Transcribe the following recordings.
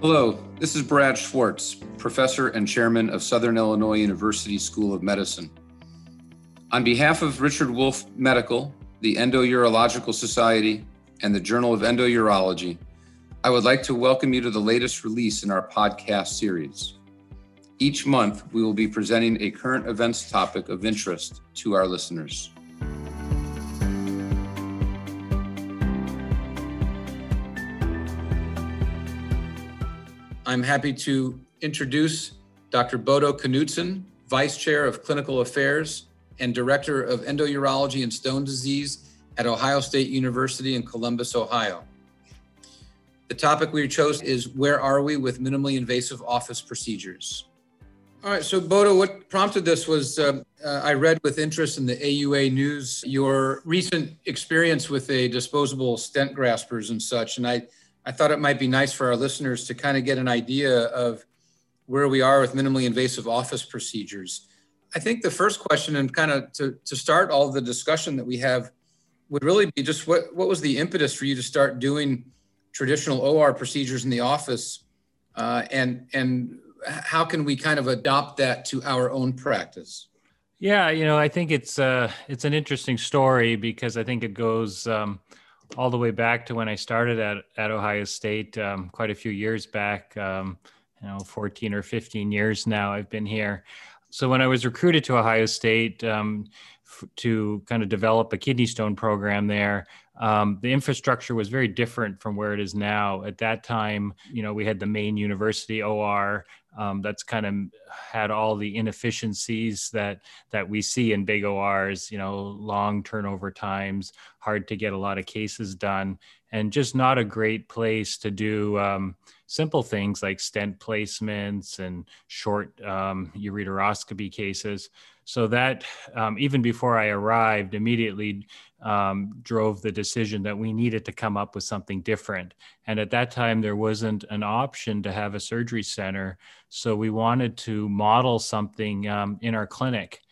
Hello, this is Brad Schwartz, professor and chairman of Southern Illinois University School of Medicine. On behalf of Richard Wolf Medical, the Endourological Society, and the Journal of Endourology, I would like to welcome you to the latest release in our podcast series. Each month, we will be presenting a current events topic of interest to our listeners. I'm happy to introduce Dr. Bodo Knudsen, Vice Chair of Clinical Affairs and Director of Endourology and Stone Disease at Ohio State University in Columbus, Ohio. The topic we chose is Where Are We with Minimally Invasive Office Procedures? All right, so Bodo, what prompted this was uh, uh, I read with interest in the AUA news your recent experience with a disposable stent graspers and such, and I I thought it might be nice for our listeners to kind of get an idea of where we are with minimally invasive office procedures. I think the first question, and kind of to, to start all the discussion that we have, would really be just what, what was the impetus for you to start doing traditional OR procedures in the office, uh, and and how can we kind of adopt that to our own practice? Yeah, you know, I think it's uh, it's an interesting story because I think it goes um, all the way back to when I started at, at Ohio State um, quite a few years back, um, you know, 14 or 15 years now I've been here. So when I was recruited to Ohio State um, f- to kind of develop a kidney stone program there, um, the infrastructure was very different from where it is now. At that time, you know, we had the main university OR um, that's kind of had all the inefficiencies that that we see in big ORs. You know, long turnover times, hard to get a lot of cases done, and just not a great place to do um, simple things like stent placements and short um, ureteroscopy cases. So that um, even before I arrived, immediately um, drove the decision that we needed to come up with something different. And at that time, there wasn't an option to have a surgery center. So we wanted to model something um, in our clinic.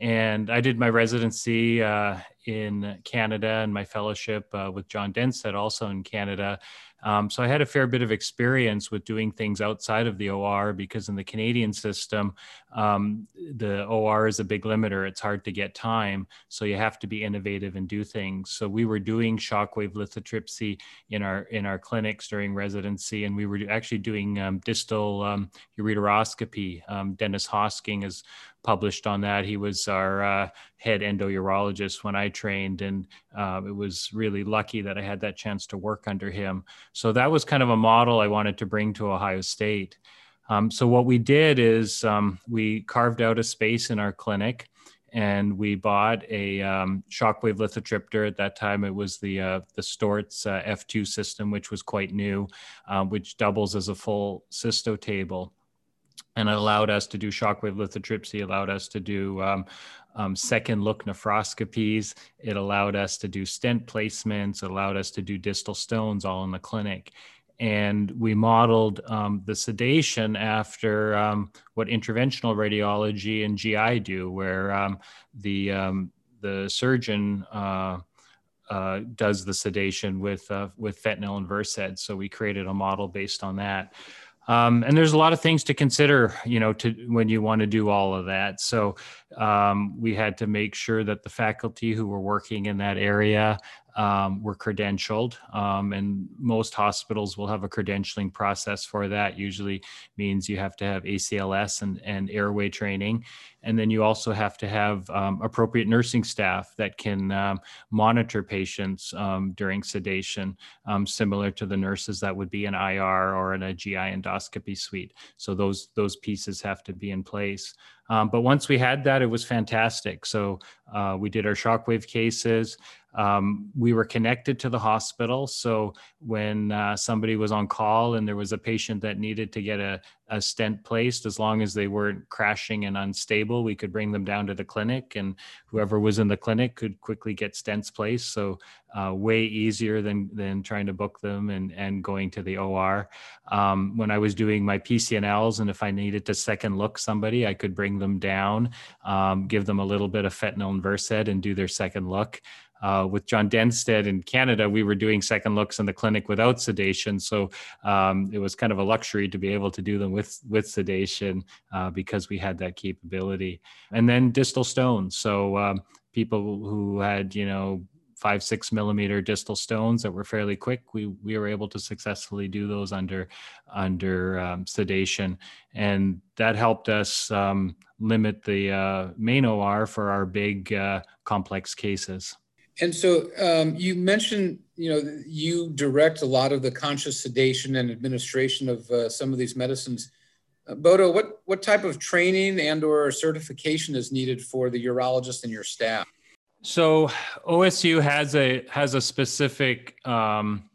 And I did my residency uh, in Canada and my fellowship uh, with John Denstedt also in Canada. Um, so I had a fair bit of experience with doing things outside of the OR because in the Canadian system, um, the OR is a big limiter. It's hard to get time, so you have to be innovative and do things. So we were doing shockwave lithotripsy in our in our clinics during residency, and we were actually doing um, distal um, ureteroscopy. Um, Dennis Hosking is published on that. He was our uh, head endourologist when I trained, and uh, it was really lucky that I had that chance to work under him. So that was kind of a model I wanted to bring to Ohio State. Um, so what we did is um, we carved out a space in our clinic and we bought a um, shockwave lithotripter. At that time, it was the uh, the Storz uh, F2 system, which was quite new, uh, which doubles as a full cysto table and it allowed us to do shockwave lithotripsy, allowed us to do um, um, second look nephroscopies. It allowed us to do stent placements, allowed us to do distal stones all in the clinic. And we modeled um, the sedation after um, what interventional radiology and GI do, where um, the, um, the surgeon uh, uh, does the sedation with, uh, with fentanyl and Versed. So we created a model based on that. Um, and there's a lot of things to consider, you know, to when you want to do all of that. So um, we had to make sure that the faculty who were working in that area um, were credentialed. Um, and most hospitals will have a credentialing process for that. Usually means you have to have ACLS and, and airway training. And then you also have to have um, appropriate nursing staff that can um, monitor patients um, during sedation, similar to the nurses that would be in IR or in a GI endoscopy suite. So those those pieces have to be in place. Um, but once we had that, it was fantastic. So uh, we did our shockwave cases. Um, we were connected to the hospital. So when uh, somebody was on call and there was a patient that needed to get a, a stent placed, as long as they weren't crashing and unstable, we could bring them down to the clinic, and whoever was in the clinic could quickly get stents placed. So uh, way easier than than trying to book them and and going to the OR. Um, when I was doing my PCNLs, and if I needed to second look somebody, I could bring them down, um, give them a little bit of fentanyl and Versed, and do their second look. Uh, with John Denstedt in Canada, we were doing second looks in the clinic without sedation. So um, it was kind of a luxury to be able to do them with with sedation uh, because we had that capability. And then distal stones. So um, people who had you know five six millimeter distal stones that were fairly quick we we were able to successfully do those under under um, sedation and that helped us um, limit the uh, main or for our big uh, complex cases and so um, you mentioned you know you direct a lot of the conscious sedation and administration of uh, some of these medicines. Uh, bodo what what type of training and or certification is needed for the urologist and your staff? So OSU has a has a specific um,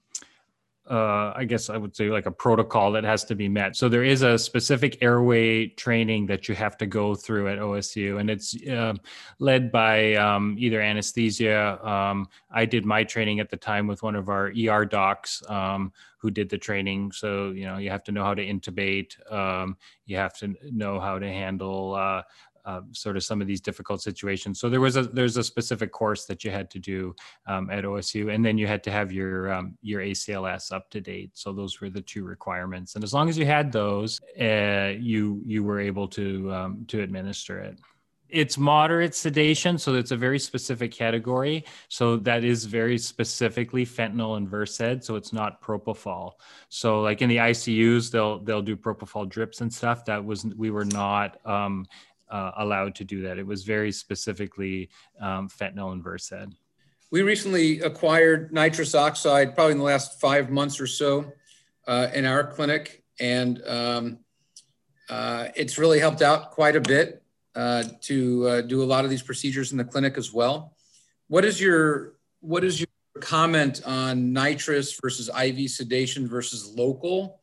uh, I guess I would say like a protocol that has to be met. So there is a specific airway training that you have to go through at OSU, and it's uh, led by um, either anesthesia. Um, I did my training at the time with one of our ER docs um, who did the training. So you know you have to know how to intubate. Um, you have to know how to handle uh, uh, sort of some of these difficult situations. So there was a there's a specific course that you had to do um, at OSU, and then you had to have your um, your ACLS up to date. So those were the two requirements, and as long as you had those, uh, you you were able to um, to administer it. It's moderate sedation, so it's a very specific category. So that is very specifically fentanyl and Versed. So it's not propofol. So like in the ICUs, they'll they'll do propofol drips and stuff. That was we were not um, uh, allowed to do that. It was very specifically um, fentanyl and Versed. We recently acquired nitrous oxide, probably in the last five months or so, uh, in our clinic, and um, uh, it's really helped out quite a bit uh, to uh, do a lot of these procedures in the clinic as well. What is your what is your comment on nitrous versus IV sedation versus local?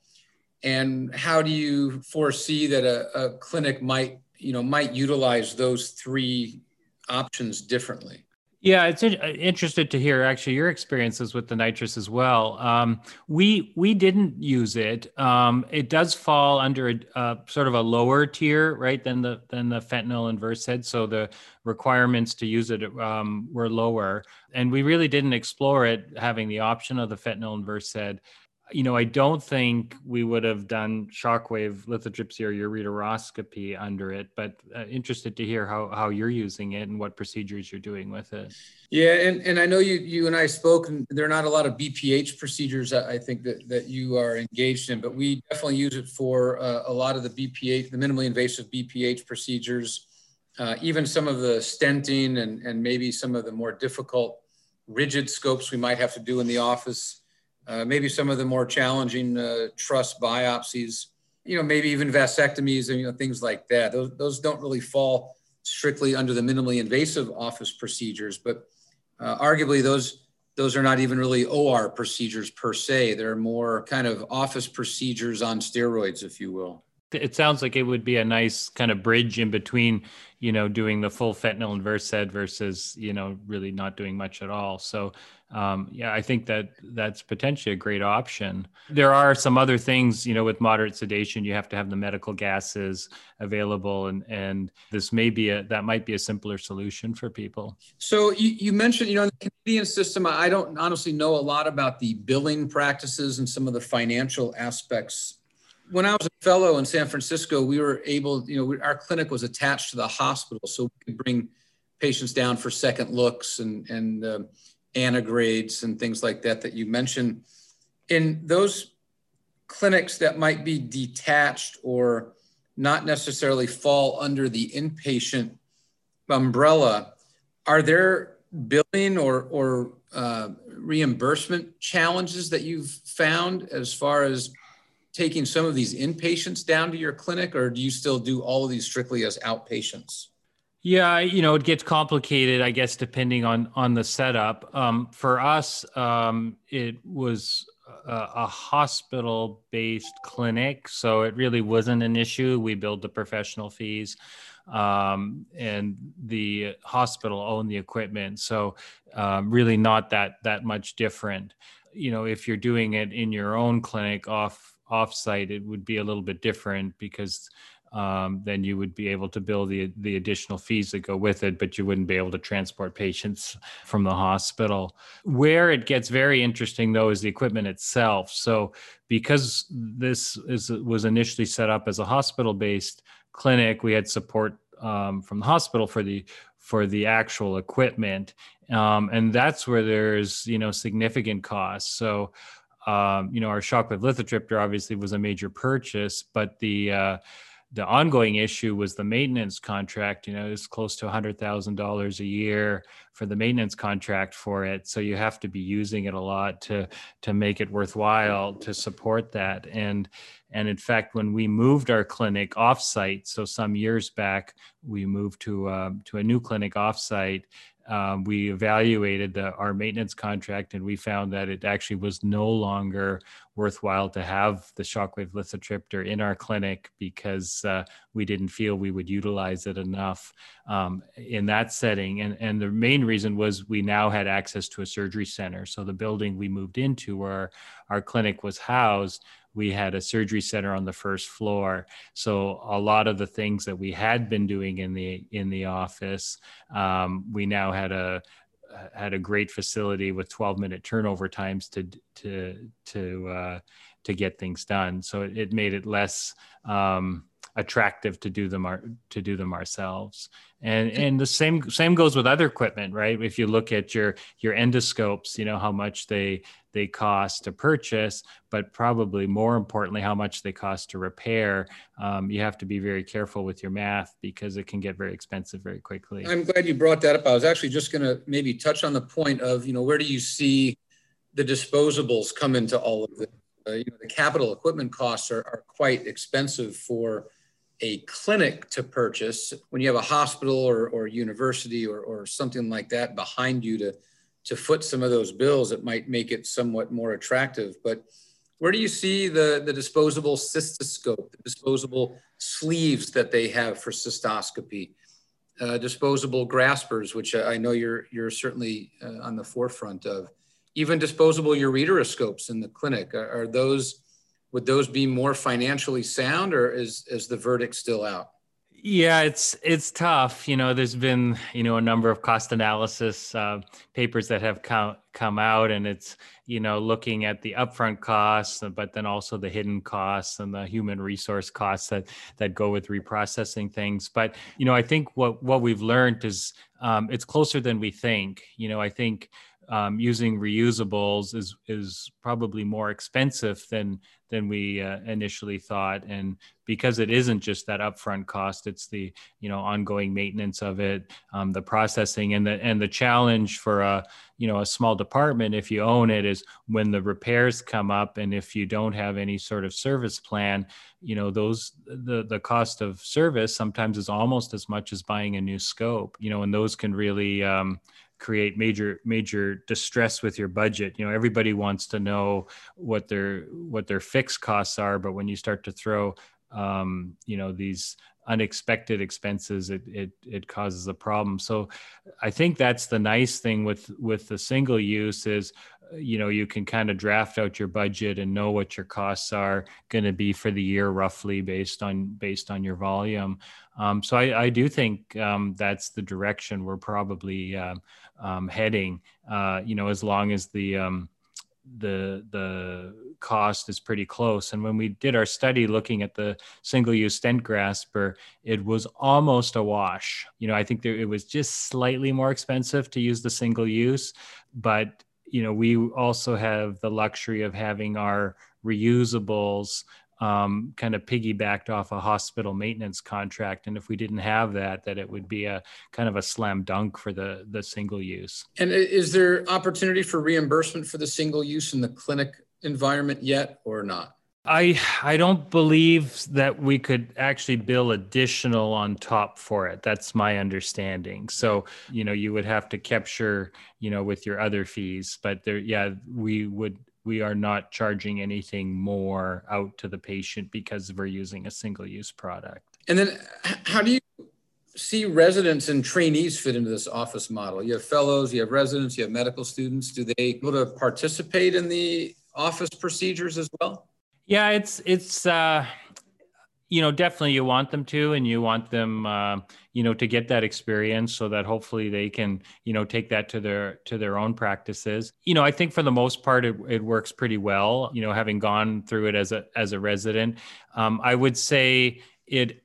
And how do you foresee that a, a clinic might you know might utilize those three options differently yeah, it's in- uh, interested to hear actually your experiences with the nitrous as well. Um, we we didn't use it. Um, it does fall under a, sort of a lower tier, right, than the than the fentanyl and Versed. So the requirements to use it um, were lower, and we really didn't explore it having the option of the fentanyl and Versed you know, I don't think we would have done shockwave lithotripsy or ureteroscopy under it, but uh, interested to hear how, how you're using it and what procedures you're doing with it. Yeah, and, and I know you you and I spoke, and there are not a lot of BPH procedures I think that, that you are engaged in, but we definitely use it for uh, a lot of the BPH, the minimally invasive BPH procedures, uh, even some of the stenting and, and maybe some of the more difficult rigid scopes we might have to do in the office uh, maybe some of the more challenging uh, TRUS biopsies, you know, maybe even vasectomies and you know things like that. Those those don't really fall strictly under the minimally invasive office procedures, but uh, arguably those those are not even really OR procedures per se. They're more kind of office procedures on steroids, if you will. It sounds like it would be a nice kind of bridge in between, you know, doing the full fentanyl and Versed versus, you know, really not doing much at all. So um, yeah, I think that that's potentially a great option. There are some other things, you know, with moderate sedation, you have to have the medical gases available, and and this may be a that might be a simpler solution for people. So you, you mentioned, you know, in the Canadian system, I don't honestly know a lot about the billing practices and some of the financial aspects. When I was a fellow in San Francisco, we were able, you know, we, our clinic was attached to the hospital, so we could bring patients down for second looks and and uh, antegrades and things like that that you mentioned. In those clinics that might be detached or not necessarily fall under the inpatient umbrella, are there billing or, or uh, reimbursement challenges that you've found as far as taking some of these inpatients down to your clinic, or do you still do all of these strictly as outpatients? Yeah, you know, it gets complicated, I guess, depending on on the setup. Um, for us, um, it was a, a hospital-based clinic, so it really wasn't an issue. We billed the professional fees, um, and the hospital owned the equipment, so um, really not that that much different. You know, if you're doing it in your own clinic off offsite, it would be a little bit different because um, then you would be able to bill the the additional fees that go with it, but you wouldn't be able to transport patients from the hospital. Where it gets very interesting, though, is the equipment itself. So, because this is was initially set up as a hospital-based clinic, we had support um, from the hospital for the for the actual equipment, um, and that's where there's you know significant costs. So. Um, you know, our shockwave lithotripter obviously was a major purchase, but the uh, the ongoing issue was the maintenance contract. You know, it's close to $100,000 a year for the maintenance contract for it. So you have to be using it a lot to to make it worthwhile to support that. And and in fact, when we moved our clinic offsite, so some years back, we moved to uh, to a new clinic offsite um, we evaluated the, our maintenance contract and we found that it actually was no longer worthwhile to have the shockwave lithotripter in our clinic because uh, we didn't feel we would utilize it enough um, in that setting. And, and the main reason was we now had access to a surgery center. So the building we moved into where our clinic was housed we had a surgery center on the first floor. So a lot of the things that we had been doing in the in the office um, we now had a had a great facility with 12 minute turnover times to to to uh, to get things done. So it, it made it less um, attractive to do them our, to do them ourselves. And and the same same goes with other equipment right? If you look at your your endoscopes you know how much they they cost to purchase but probably more importantly how much they cost to repair. Um, you have to be very careful with your math because it can get very expensive very quickly. I'm glad you brought that up. I was actually just going to maybe touch on the point of you know where do you see the disposables come into all of this? Uh, you know the capital equipment costs are, are quite expensive for a clinic to purchase when you have a hospital or, or university or, or something like that behind you to, to foot some of those bills, it might make it somewhat more attractive. But where do you see the, the disposable cystoscope, the disposable sleeves that they have for cystoscopy, uh, disposable graspers, which I know you're, you're certainly uh, on the forefront of, even disposable ureteroscopes in the clinic? Are, are those would those be more financially sound or is is the verdict still out? Yeah it's it's tough. You know there's been you know a number of cost analysis uh, papers that have come come out and it's you know looking at the upfront costs but then also the hidden costs and the human resource costs that that go with reprocessing things. But you know i think what what we've learned is um, it's closer than we think. You know i think um, using reusables is is probably more expensive than than we uh, initially thought. And because it isn't just that upfront cost it's the you know ongoing maintenance of it um, the processing. And the and the challenge for a you know a small department if you own it is when the repairs come up and if you don't have any sort of service plan you know those the the cost of service sometimes is almost as much as buying a new scope you know and those can really um, create major major distress with your budget. You know everybody wants to know what their what their fixed costs are but when you start to throw um, you know these unexpected expenses it, it it causes a problem. So i think that's the nice thing with with the single use is you know you can kind of draft out your budget and know what your costs are going to be for the year roughly based on based on your volume. Um, so I, I, do think um, that's the direction we're probably um, um, heading. Uh, you know, as long as the um, the the cost is pretty close. And when we did our study looking at the single-use stent grasper, it was almost a wash. You know, I think there, it was just slightly more expensive to use the single-use, but you know, we also have the luxury of having our reusables um, kind of piggybacked off a hospital maintenance contract. And if we didn't have that, that it would be a kind of a slam dunk for the the single use. And is there opportunity for reimbursement for the single use in the clinic environment yet, or not? I I don't believe that we could actually bill additional on top for it. That's my understanding. So you know you would have to capture you know with your other fees, but there yeah we would we are not charging anything more out to the patient because we're using a single use product. And then how do you see residents and trainees fit into this office model? You have fellows, you have residents, you have medical students. Do they go to participate in the office procedures as well? Yeah, it's it's uh you know definitely you want them to and you want them uh, you know to get that experience so that hopefully they can you know take that to their to their own practices you know i think for the most part it, it works pretty well you know having gone through it as a as a resident um, i would say it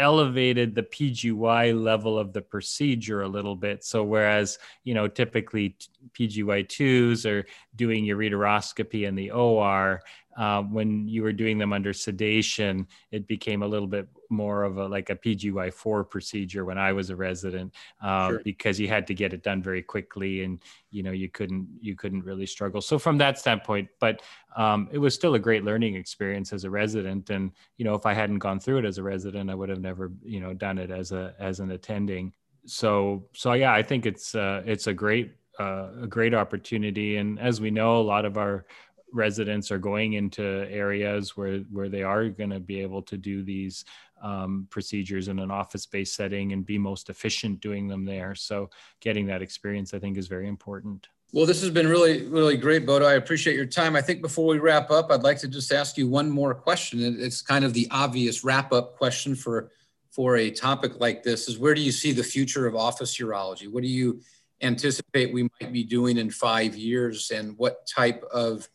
elevated the PGY level of the procedure a little bit. So whereas you know typically PGY twos are doing ureteroscopy in the OR, uh, when you were doing them under sedation, it became a little bit more of a like a PGY4 procedure when I was a resident uh, sure. because you had to get it done very quickly and you know you couldn't you couldn't really struggle. So from that standpoint, but um, it was still a great learning experience as a resident. And you know if I hadn't gone through it as a resident, I would have never you know done it as a as an attending. So so yeah, I think it's uh, it's a great uh, a great opportunity. And as we know, a lot of our residents are going into areas where where they are going to be able to do these um, procedures in an office-based setting and be most efficient doing them there. So getting that experience, I think, is very important. Well, this has been really, really great, Bodo. I appreciate your time. I think before we wrap up, I'd like to just ask you one more question. It's kind of the obvious wrap-up question for for a topic like this: is where do you see the future of office urology? What do you anticipate we might be doing in five years, and what type of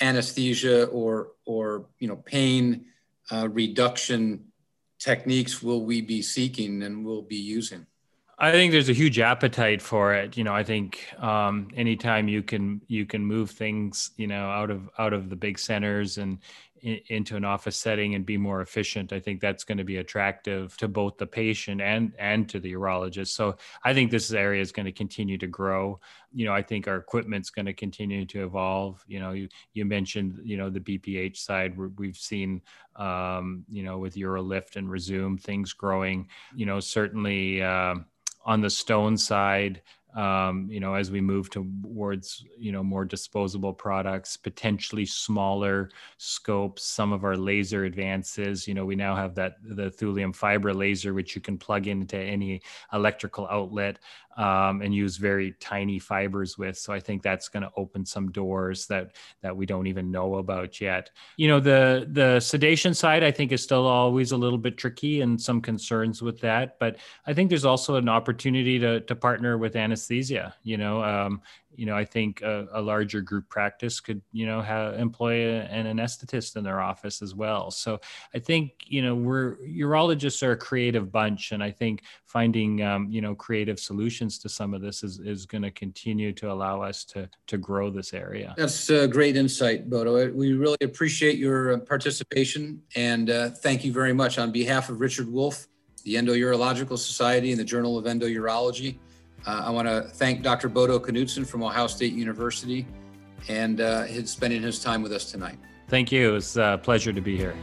anesthesia or or you know pain uh, reduction techniques will we be seeking and will be using? I think there's a huge appetite for it. You know, I think um, anytime you can you can move things, you know, out of out of the big centers and into an office setting and be more efficient i think that's going to be attractive to both the patient and and to the urologist. So i think this area is going to continue to grow. You know i think our equipment's going to continue to evolve. You know you, you mentioned you know the bph side. We've seen um, you know with urolift and Rezum things growing. You know certainly uh, on the stone side um, you know, as we move towards, you know, more disposable products, potentially smaller scopes, some of our laser advances, you know, we now have that the thulium fiber laser, which you can plug into any electrical outlet um, and use very tiny fibers with. So I think that's going to open some doors that that we don't even know about yet. You know, the the sedation side I think is still always a little bit tricky and some concerns with that. But I think there's also an opportunity to to partner with anesthesia. You know, um, you know, I think a, a, larger group practice could, you know, have, employ a, an anesthetist in their office as well. So I think, you know, we're urologists are a creative bunch, and I think finding, um, you know, creative solutions to some of this is is going to continue to allow us to to grow this area. That's a great insight, Bodo. We really appreciate your uh, participation, and uh, thank you very much on behalf of Richard Wolf, the Endourological Society, and the Journal of Endourology. Uh, I want to thank Dr. Bodo Knudsen from Ohio State University and uh, his spending his time with us tonight. Thank you. It's a pleasure to be here.